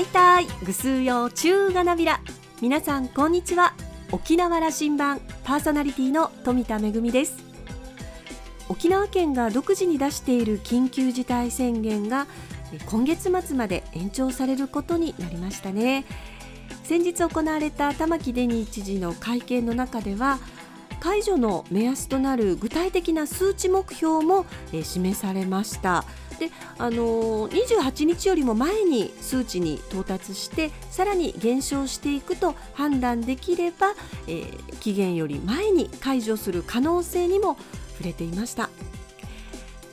いたいぐすうよ中がなびら。皆さんこんにちは。沖縄羅針盤パーソナリティの富田恵です。沖縄県が独自に出している緊急事態宣言が今月末まで延長されることになりましたね。先日行われた玉城デニー知事の会見の中では解除の目安となる具体的な数値目標も示されました。であの28日よりも前に数値に到達してさらに減少していくと判断できれば、えー、期限より前に解除する可能性にも触れていました。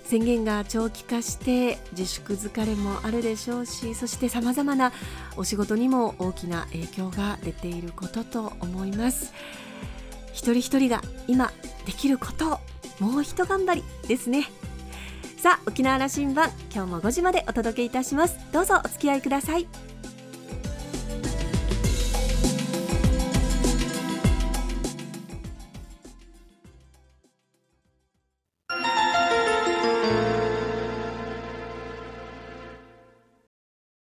宣言が長期化して自粛疲れもあるでしょうしそしてさまざまなお仕事にも大きな影響が出ていることと思います。一人一人が今できることもう一頑張りですね。さあ沖縄羅針盤今日も5時までお届けいたします。どうぞお付き合いください。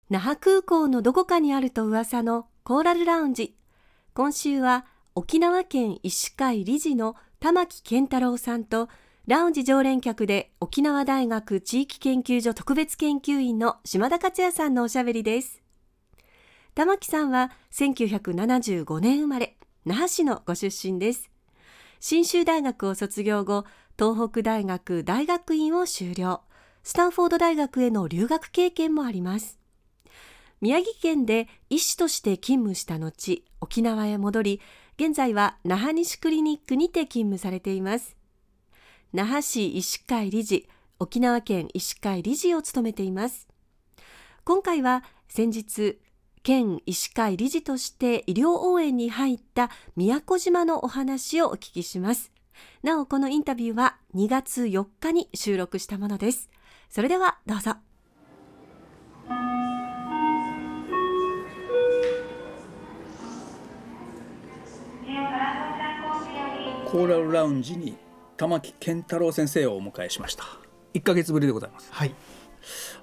那覇空港のどこかにあると噂のコーラルラウンジ。今週は沖縄県医師会理事の玉木健太郎さんとラウンジ常連客で沖縄大学地域研究所特別研究員の島田克也さんのおしゃべりです。玉木さんは1975年生まれ、那覇市のご出身です。信州大学を卒業後、東北大学大学院を修了。スタンフォード大学への留学経験もあります。宮城県で医師として勤務した後、沖縄へ戻り、現在は那覇西クリニックにて勤務されています。那覇市医師会理事、沖縄県医師会理事を務めています。今回は先日、県医師会理事として医療応援に入った宮古島のお話をお聞きします。なお、このインタビューは2月4日に収録したものです。それではどうぞ。コーラルラウンジに玉木健太郎先生をお迎えしました。1ヶ月ぶりでございます、はい、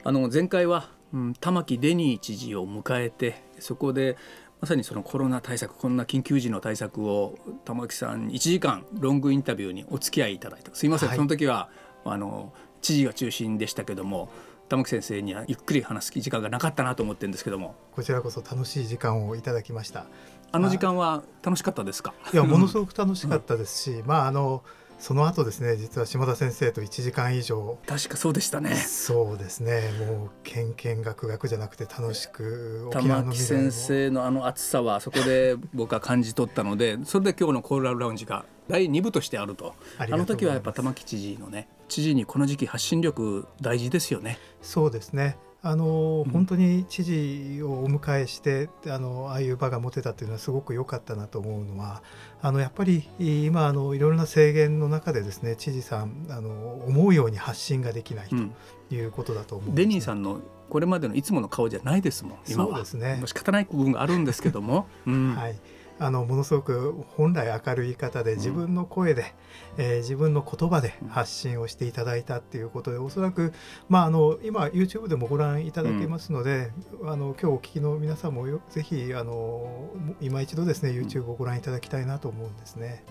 あの前回は、うん、玉木デニー知事を迎えてそこでまさにそのコロナ対策こんな緊急時の対策を玉木さん1時間ロングインタビューにお付き合いいただいた。すいません、はい、その時はあの知事が中心でしたけども玉木先生にはゆっくり話す時間がなかったなと思ってるんですけども。こちらこそ楽しい時間をいただきました。あの時間は楽しかったですか？いやものすごく楽しかったですし、うん、まああのその後ですね実は島田先生と1時間以上。確かそうでしたね。そうですね。もうけんけんがくがくじゃなくて楽しく玉木先生のあの熱さはそこで 僕は感じ取ったのでそれで今日のコーラルラウンジが第2部としてあると。あの時はやっぱ玉木知事のね知事にこの時期発信力大事ですよね。そうですねあの、うん、本当に知事をお迎えしてあのああいう場が持てたというのはすごく良かったなと思うのはあのやっぱり今あのいろいろな制限の中でですね知事さんあの思うように発信ができないということだと思う、ねうん、デニーさんのこれまでのいつもの顔じゃないですもん今は。そうですね。仕方ない部分があるんですけども、うん、はいあのものすごく本来明るい方で自分の声で、うん、えー、自分の言葉で発信をしていただいたっていうことでおそらく、まあ、あの今 YouTube でもご覧いただけますので、うん、あの今日お聞きの皆さんもぜひあの今一度ですね YouTube をご覧いただきたいなと思うんですね。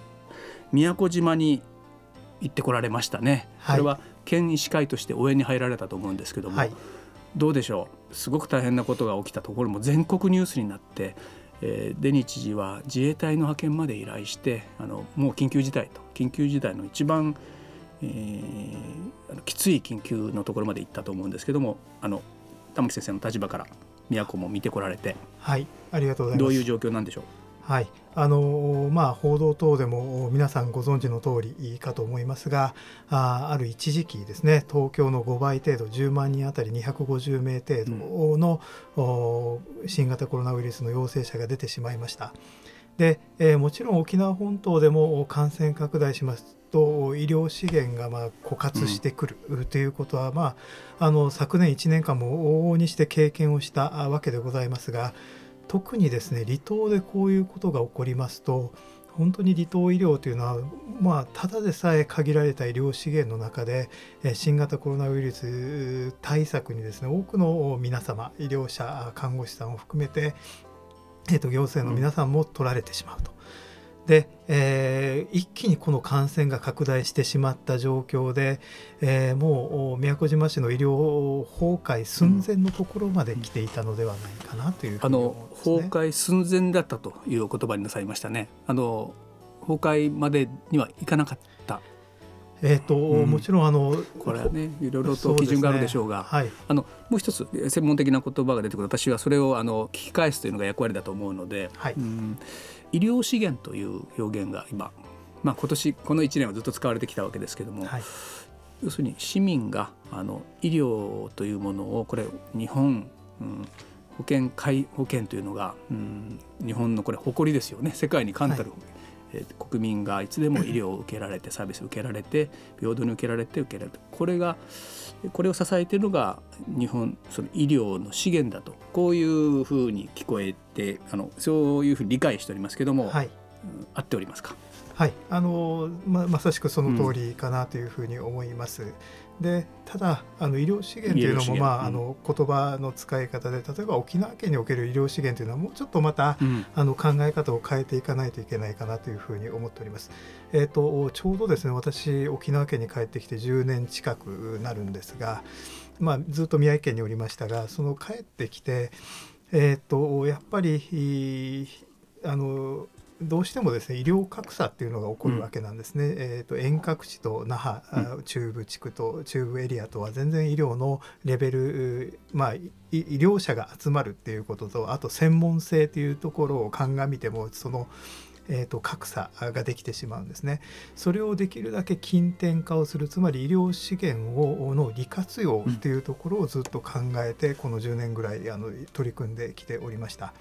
宮古島に行ってこられましたね、はい、これは県医師会として応援に入られたと思うんですけども、はい、どうでしょう？すごく大変なことが起きたところも全国ニュースになってえー、デニ知事は自衛隊の派遣まで依頼してあのもう緊急事態と緊急事態の一番、えー、きつい緊急のところまで行ったと思うんですけどもあの玉木先生の立場から都も見てこられてはいありがとうございます。どういう状況なんでしょう？はい。あのまあ、報道等でも皆さんご存知の通りかと思いますがあある一時期ですね東京の5倍程度10万人当たり250名程度の、うん、新型コロナウイルスの陽性者が出てしまいました。で、えー、もちろん沖縄本島でも感染拡大しますと医療資源がまあ枯渇してくるということは、まあ、あの昨年1年間も往々にして経験をしたわけでございますが特にですね離島でこういうことが起こりますと本当に離島医療というのは、まあ、ただでさえ限られた医療資源の中で新型コロナウイルス対策にですね多くの皆様医療者看護師さんを含めて、えー、と行政の皆さんも取られてしまうと。で、えー、一気にこの感染が拡大してしまった状況で、えー、もう宮古島市の医療崩壊寸前のところまで来ていたのではないかなという、ね、あの崩壊寸前だったというお言葉になさいましたね。あの崩壊までにはいかなかった。えーと、うん、もちろんあのこれはねいろいろと基準があるでしょうが、ねはい、あのもう一つ専門的な言葉が出てくる。私はそれをあの聞き返すというのが役割だと思うので、はい、うん医療資源という表現が今、まあ、今年この1年はずっと使われてきたわけですけども、はい、要するに市民があの医療というものをこれ日本、うん、保険保険というのが、うん、日本のこれ誇りですよね。世界に冠たる、はい、えー、国民がいつでも医療を受けられて サービスを受けられて平等に受けられて受けられてこれがこれを支えているのが日本その医療の資源だと。こういうふうに聞こえてあのそういうふうに理解しておりますけども、はい、合っておりますか？はい。あのままさしくその通りかなというふうに思います。うんでただあの医療資源というのも、まあ、あの言葉の使い方で例えば沖縄県における医療資源というのはもうちょっとまた、うん、あの考え方を変えていかないといけないかなというふうに思っております。えーと、ちょうどですね私沖縄県に帰ってきて10年近くなるんですが、まあ、ずっと宮城県におりましたがその帰ってきて、えーとやっぱりあのどうしてもですね医療格差っていうのが起こるわけなんですね、うん、えーと、遠隔地と那覇、うん、中部地区と中部エリアとは全然医療のレベル、まあ、医療者が集まるっていうこととあと専門性っていうところを鑑みてもそのえーと、格差ができてしまうんですね。それをできるだけ近点化をするつまり医療資源をの利活用っていうところをずっと考えて、うん、この10年ぐらいあの取り組んできておりました。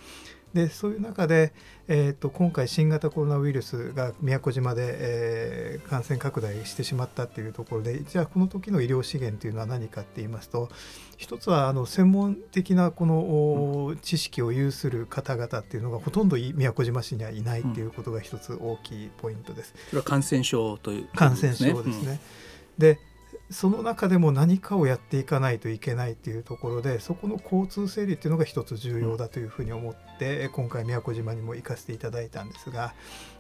でそういう中で、えーと、今回新型コロナウイルスが宮古島で、えー、感染拡大してしまったっていうところでじゃあこの時の医療資源というのは何かって言いますと一つはあの専門的なこの知識を有する方々っていうのがほとんど宮古島市にはいないっていうことが一つ大きいポイントです。それは感染症という、ね、感染症ですね。うん、でその中でも何かをやっていかないといけないというところでそこの交通整理っていうのが一つ重要だというふうに思って今回宮古島にも行かせていただいたんですが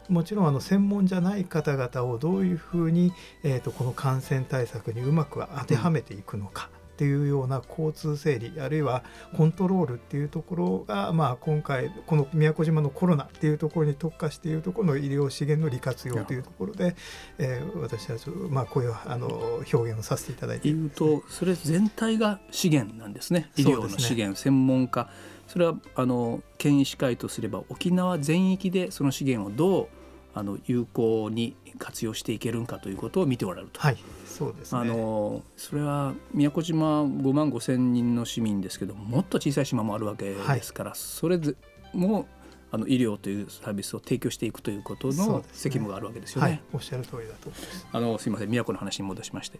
もちろんあの専門じゃない方々をどういうふうに、えー、とこの感染対策にうまく当てはめていくのか。っていうような交通整理あるいはコントロールっていうところが、まあ、今回この宮古島のコロナっていうところに特化しているところの医療資源の利活用というところで、えー、私はちょまあ、こういうあの表現をさせていただいていうとそれ全体が資源なんですね。医療の資源、ね、専門家。それはあの県医師会とすれば沖縄全域でその資源をどうあの有効に活用していけるんかということを見ておられると。はいそうです、ね、あのそれは宮古島5万5千人の市民ですけどもっと小さい島もあるわけですから、はい、それもあの医療というサービスを提供していくということの責務があるわけですよね。ねはい、おっしゃる通りだと思います。あのすみません宮古の話に戻しまして、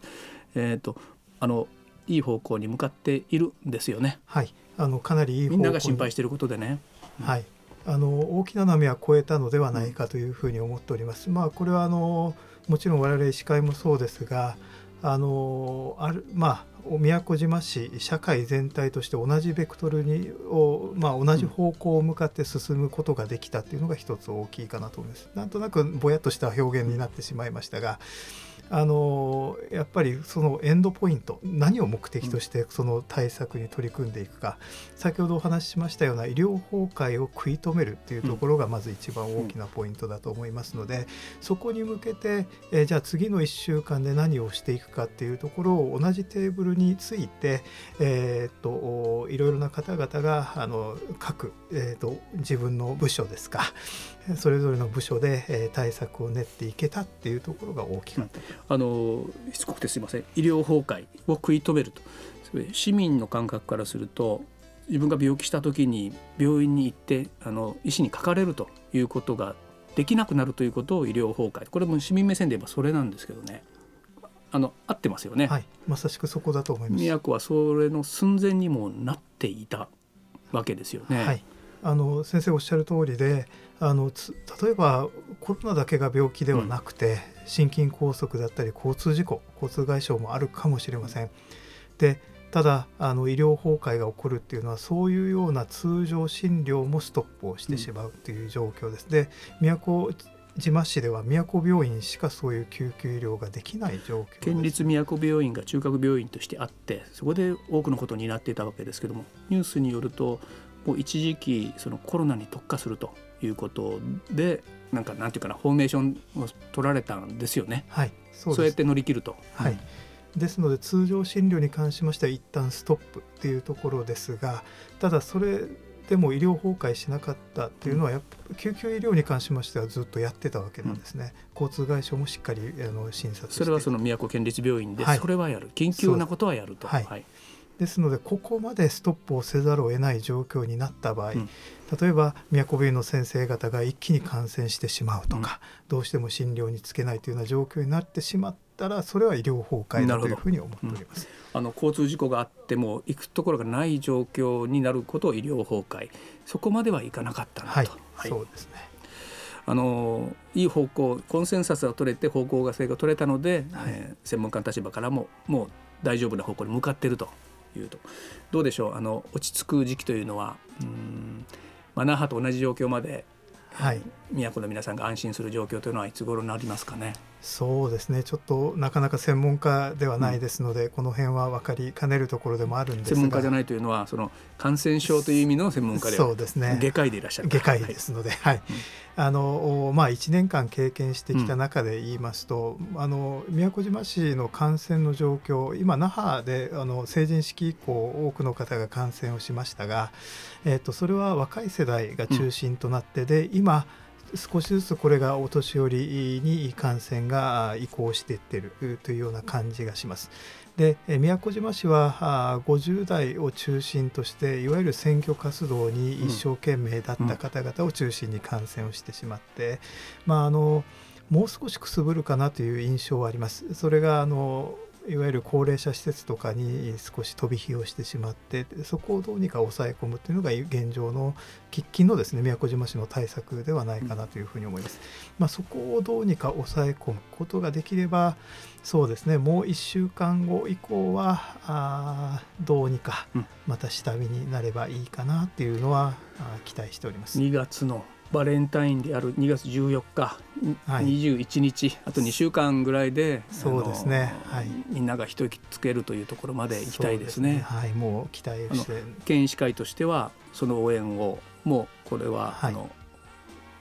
えっ、ー、とあのいい方向に向かっているんですよね。はい、あのかなりいいみんなが心配していることでね。はい。あの大きな波は超えたのではないかというふうに思っております。まあこれはあのもちろん我々医師会もそうですが、あのあるまあ宮古島市社会全体として同じベクトルにを、まあ、同じ方向を向かって進むことができたっていうのが一つ大きいかなと思います。なんとなくぼやっとした表現になってしまいましたがあのやっぱりそのエンドポイント何を目的としてその対策に取り組んでいくか、うん、先ほどお話ししましたような医療崩壊を食い止めるっていうところがまず一番大きなポイントだと思いますので、うん、そこに向けて、えー、じゃあ次の1週間で何をしていくかっていうところを同じテーブルについて、えー、っといろいろな方々があの各、えー、っと自分の部署ですかそれぞれの部署で、えー、対策を練っていけたっていうところが大きかった。うんあのしつこくてすいません。医療崩壊を食い止めると。市民の感覚からすると自分が病気した時に病院に行ってあの医師にかかれるということができなくなるということを医療崩壊。これも市民目線で言えばそれなんですけどね。あの合ってますよね、はい、まさしくそこだと思います宮古はそれの寸前にもなっていたわけですよね。はいあの先生おっしゃる通りであの例えばコロナだけが病気ではなくて、うん、心筋梗塞だったり交通事故交通外傷もあるかもしれません。でただあの医療崩壊が起こるっていうのはそういうような通常診療もストップをしてしまうという状況です。で都島市では宮古病院しかそういう救急医療ができない状況県立宮古病院が中核病院としてあってそこで多くのことになっていたわけですけどもニュースによるともう一時期そのコロナに特化するということでなんかなんていうかなフォーメーションを取られたんですよね。はい、そうそうやって乗り切ると。はい、ですので通常診療に関しましては一旦ストップっていうところですがただそれでも医療崩壊しなかったっていうのはやっぱ救急医療に関しましてはずっとやってたわけなんですね、うん、交通外傷もしっかりあの診察それはその宮古県立病院で、それはやる。緊急なことはやると。はい、はいですのでここまでストップをせざるを得ない状況になった場合、うん、例えば宮古病院の先生方が一気に感染してしまうとか、うん、どうしても診療につけないというような状況になってしまったらそれは医療崩壊だというふうに思っております、うん、あの交通事故があっても行くところがない状況になることを医療崩壊。そこまではいかなかったなと、はいはい、そうですね。あのいい方向コンセンサスが取れて方向性が取れたので、はい、えー、専門家の立場からももう大丈夫な方向に向かっているというと。どうでしょう？あの落ち着く時期というのはうん、まあ、那覇と同じ状況まではい、都の皆さんが安心する状況というのはいつ頃になりますかね？そうですね。ちょっとなかなか専門家ではないですので、うん、この辺は分かりかねるところでもあるんですが。専門家じゃないというのはその感染症という意味の専門家でそうですね。外科医でいらっしゃる外科医ですので、はい、はい。うん、あのまあ、1年間経験してきた中で言いますと、うん、あの宮古島市の感染の状況今那覇であの成人式以降多くの方が感染をしましたが、えーと、それは若い世代が中心となって、で今少しずつこれがお年寄りに感染が移行していってるというような感じがします。で宮古島市は50代を中心としていわゆる選挙活動に一生懸命だった方々を中心に感染をしてしまって、まあ、あのもう少しくすぶるかなという印象はあります。それがあのいわゆる高齢者施設とかに少し飛び火をしてしまってそこをどうにか抑え込むというのが現状の喫緊のですね宮古島市の対策ではないかなというふうに思います。まあ、そこをどうにか抑え込むことができればそうですねもう1週間後以降はあどうにかまた下火になればいいかなっていうのは期待しております。2月のバレンタインである2月14日、はい、21日あと2週間ぐらいでそうですね、はい、みんなが一息つけるというところまで行きたいですね。すね。はい、もう期待して。県医師会としてはその応援をもうこれは、はい、あの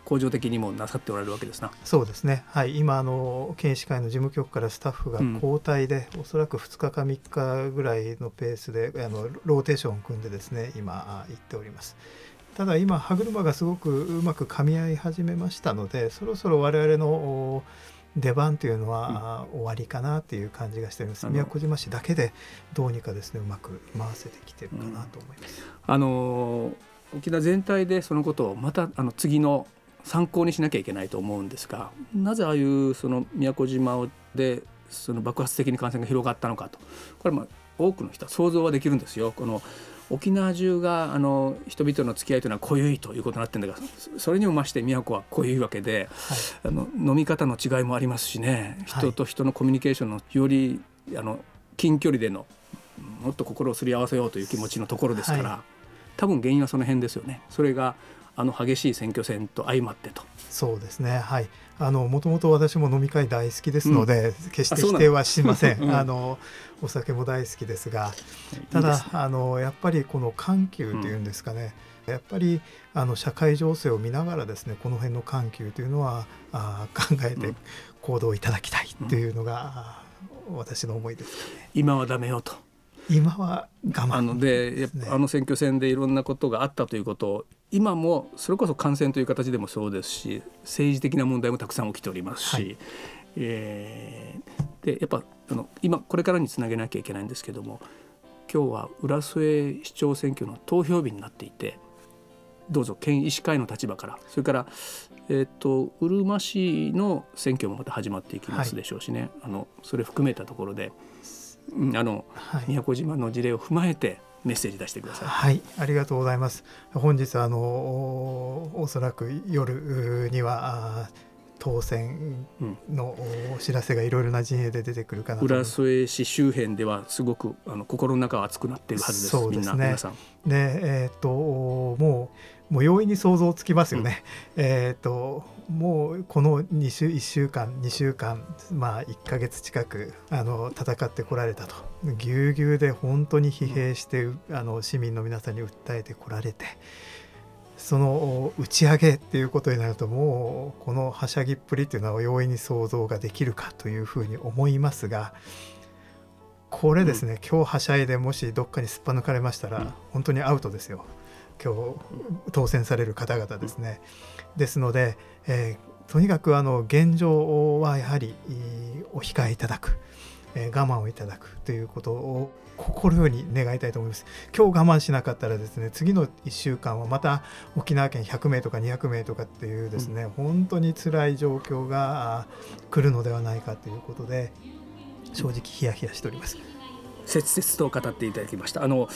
恒常的にもなさっておられるわけですな。そうですね。はい、今あの県医師会の事務局からスタッフが交代で、うん、おそらく2日か3日ぐらいのペースであのローテーションを組んでですね、今行っております。ただ今歯車がすごくうまく噛み合い始めましたのでそろそろ我々の出番というのは、終わりかなという感じがしております宮古島市だけでどうにかですねうまく回せてきてるかなと思います。うん、あの沖縄全体でそのことをまたあの次の参考にしなきゃいけないと思うんですがなぜああいうその宮古島でその爆発的に感染が広がったのかとこれまあ多くの人は想像はできるんですよ。この沖縄中があの人々の付き合いというのは濃いということになってるんだがそれにも増して宮古は濃いわけで、はい、あの飲み方の違いもありますしね人と人のコミュニケーションのよりあの近距離でのもっと心をすり合わせようという気持ちのところですから、はい、多分原因はその辺ですよね。それがあの激しい選挙戦と相まってと。そうですね。はい。あのもともと私も飲み会大好きですので、うん、決して否定はしません。あのお酒も大好きですが、ただいいあのやっぱりこの緩急というんですかね。うん、やっぱりあの社会情勢を見ながらですねこの辺の緩急というのはあ考えて行動いただきたいというのが、私の思いです、ね、今はダメよと今は我慢あので、ね、あの選挙戦でいろんなことがあったということを今もそれこそ感染という形でもそうですし政治的な問題もたくさん起きておりますし、はい、えー、でやっぱあの今これからにつなげなきゃいけないんですけども今日は浦添市長選挙の投票日になっていてどうぞ県医師会の立場からそれから、えーと、うるま市の選挙もまた始まっていきますでしょうしね、はい、あのそれ含めたところで。あの、はい、宮古島の事例を踏まえてメッセージ出してください。はい、ありがとうございます。本日あのおそらく夜には当選のお知らせがいろいろな陣営で出てくるかなと浦添市周辺ではすごくあの心の中は熱くなっているはずです。そうですね。で、えっ、ー、ともうもう容易に想像つきますよね。うん、えっ、ともうこの2週1週間2週間まあ1か月近くあの戦ってこられたとぎゅうぎゅうで本当に疲弊して、あの市民の皆さんに訴えてこられてその打ち上げっていうことになるともうこのはしゃぎっぷりっていうのは容易に想像ができるかというふうに思いますがこれですね、うん、今日はしゃいでもしどっかにすっぱ抜かれましたら、本当にアウトですよ今日当選される方々ですね。ですので、えー、とにかくあの現状はやはりお控えいただく、えー、我慢をいただくということを心より願いたいと思います。今日我慢しなかったらですね次の1週間はまた沖縄県100名とか200名とかっていうですね、うん、本当に辛い状況が来るのではないかということで正直ヒヤヒヤしております。切々と語っていただきましたあの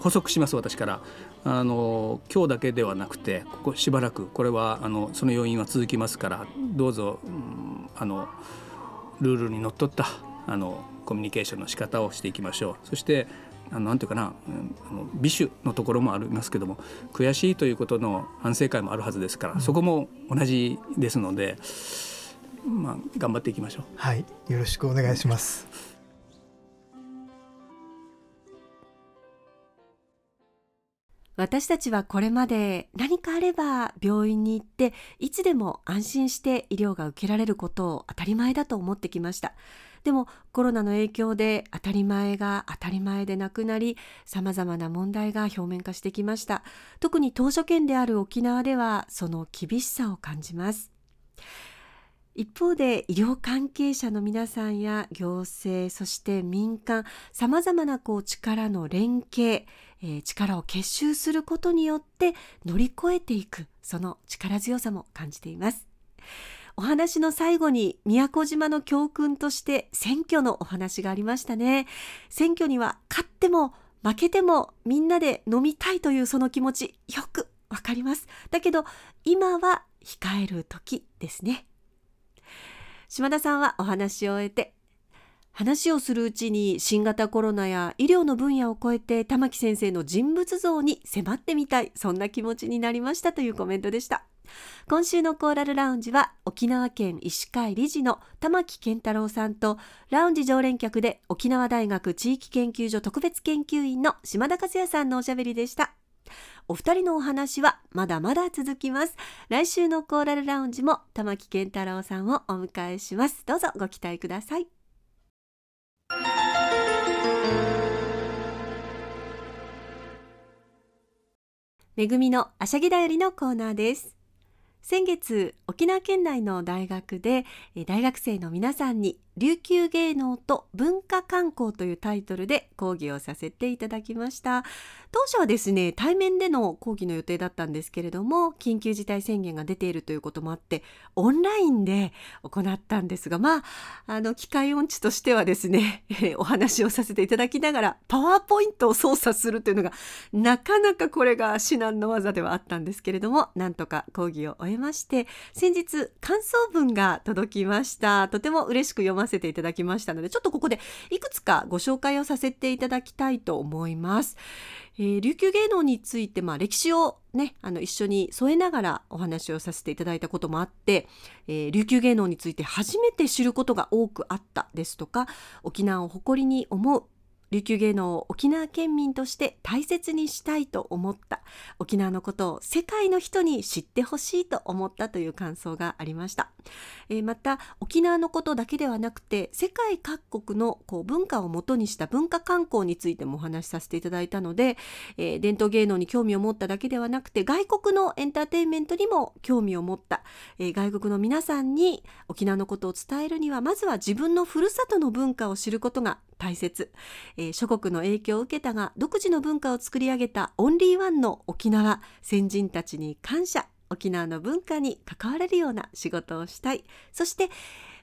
補足します私からあの今日だけではなくてここしばらくこれはあのその要因は続きますからどうぞ、うん、あのルールにのっとったあのコミュニケーションの仕方をしていきましょうそしてあのなんていうかな、うん、あの美酒のところもありますけども悔しいということの反省会もあるはずですから、うん、そこも同じですので、まあ、頑張っていきましょう。はいよろしくお願いします。私たちはこれまで何かあれば病院に行っていつでも安心して医療が受けられることを当たり前だと思ってきました。でもコロナの影響で当たり前が当たり前でなくなり様々な問題が表面化してきました。特に当初圏である沖縄ではその厳しさを感じます。一方で医療関係者の皆さんや行政そして民間さまざまなこう力の連携、えー、力を結集することによって乗り越えていくその力強さも感じています。お話の最後に宮古島の教訓として選挙のお話がありましたね。選挙には勝っても負けてもみんなで飲みたいというその気持ちよくわかります。だけど今は控える時ですね。島田さんはお話を終えて話をするうちに新型コロナや医療の分野を超えて玉木先生の人物像に迫ってみたいそんな気持ちになりましたというコメントでした。今週のコーラルラウンジは沖縄県医師会理事の玉木健太郎さんとラウンジ常連客で沖縄大学地域研究所特別研究員の島田和也さんのおしゃべりでした。お二人のお話はまだまだ続きます。来週のコーラルラウンジも玉木健太郎さんをお迎えします。どうぞご期待ください。めぐみのあしゃぎだよりのコーナーです。先月沖縄県内の大学で大学生の皆さんに琉球芸能と文化観光というタイトルで講義をさせていただきました。当初はですね対面での講義の予定だったんですけれども緊急事態宣言が出ているということもあってオンラインで行ったんですがまああの機械音痴としてはですねお話をさせていただきながらパワーポイントを操作するというのがなかなかこれが至難の技ではあったんですけれどもなんとか講義を終ええまして先日感想文が届きましたとても嬉しく読ませていただきましたのでちょっとここでいくつかご紹介をさせていただきたいと思います。えー、琉球芸能について、まあ、歴史をねあの一緒に添えながらお話をさせていただいたこともあって、えー、琉球芸能について初めて知ることが多くあったですとか沖縄を誇りに思う琉球芸能を沖縄県民として大切にしたいと思った沖縄のことを世界の人に知ってほしいと思ったという感想がありました、えー、また沖縄のことだけではなくて世界各国のこう文化をもとにした文化観光についてもお話しさせていただいたので、えー、伝統芸能に興味を持っただけではなくて外国のエンターテインメントにも興味を持った、えー、外国の皆さんに沖縄のことを伝えるにはまずは自分のふるさとの文化を知ることが大切、えー、諸国の影響を受けたが独自の文化を作り上げたオンリーワンの沖縄。先人たちに感謝。沖縄の文化に関われるような仕事をしたい。そして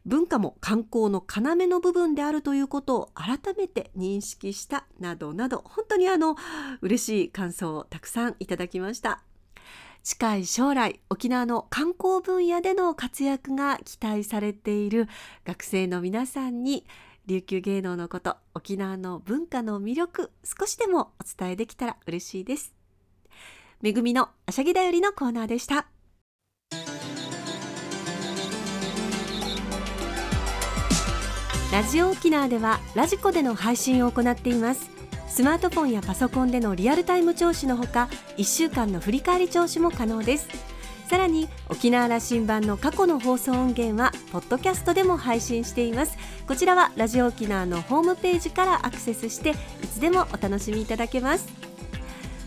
文化も観光の要の部分であるということを改めて認識した。などなど。本当にあの嬉しい感想をたくさんいただきました。近い将来沖縄の観光分野での活躍が期待されている学生の皆さんに琉球芸能のこと沖縄の文化の魅力少しでもお伝えできたら嬉しいです。めぐみのあしゃぎだよりのコーナーでした。ラジオ沖縄ではラジコでの配信を行っています。スマートフォンやパソコンでのリアルタイム聴取のほか1週間の振り返り聴取も可能です。さらに沖縄羅針盤の過去の放送音源はポッドキャストでも配信しています。こちらはラジオ沖縄のホームページからアクセスしていつでもお楽しみいただけます。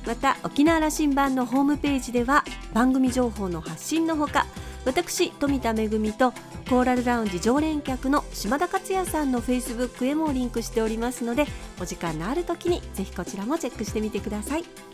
また沖縄羅針盤のホームページでは番組情報の発信のほか私富田恵とコーラルラウンジ常連客の島田克也さんのフェイスブックへもリンクしておりますのでお時間のある時にぜひこちらもチェックしてみてください。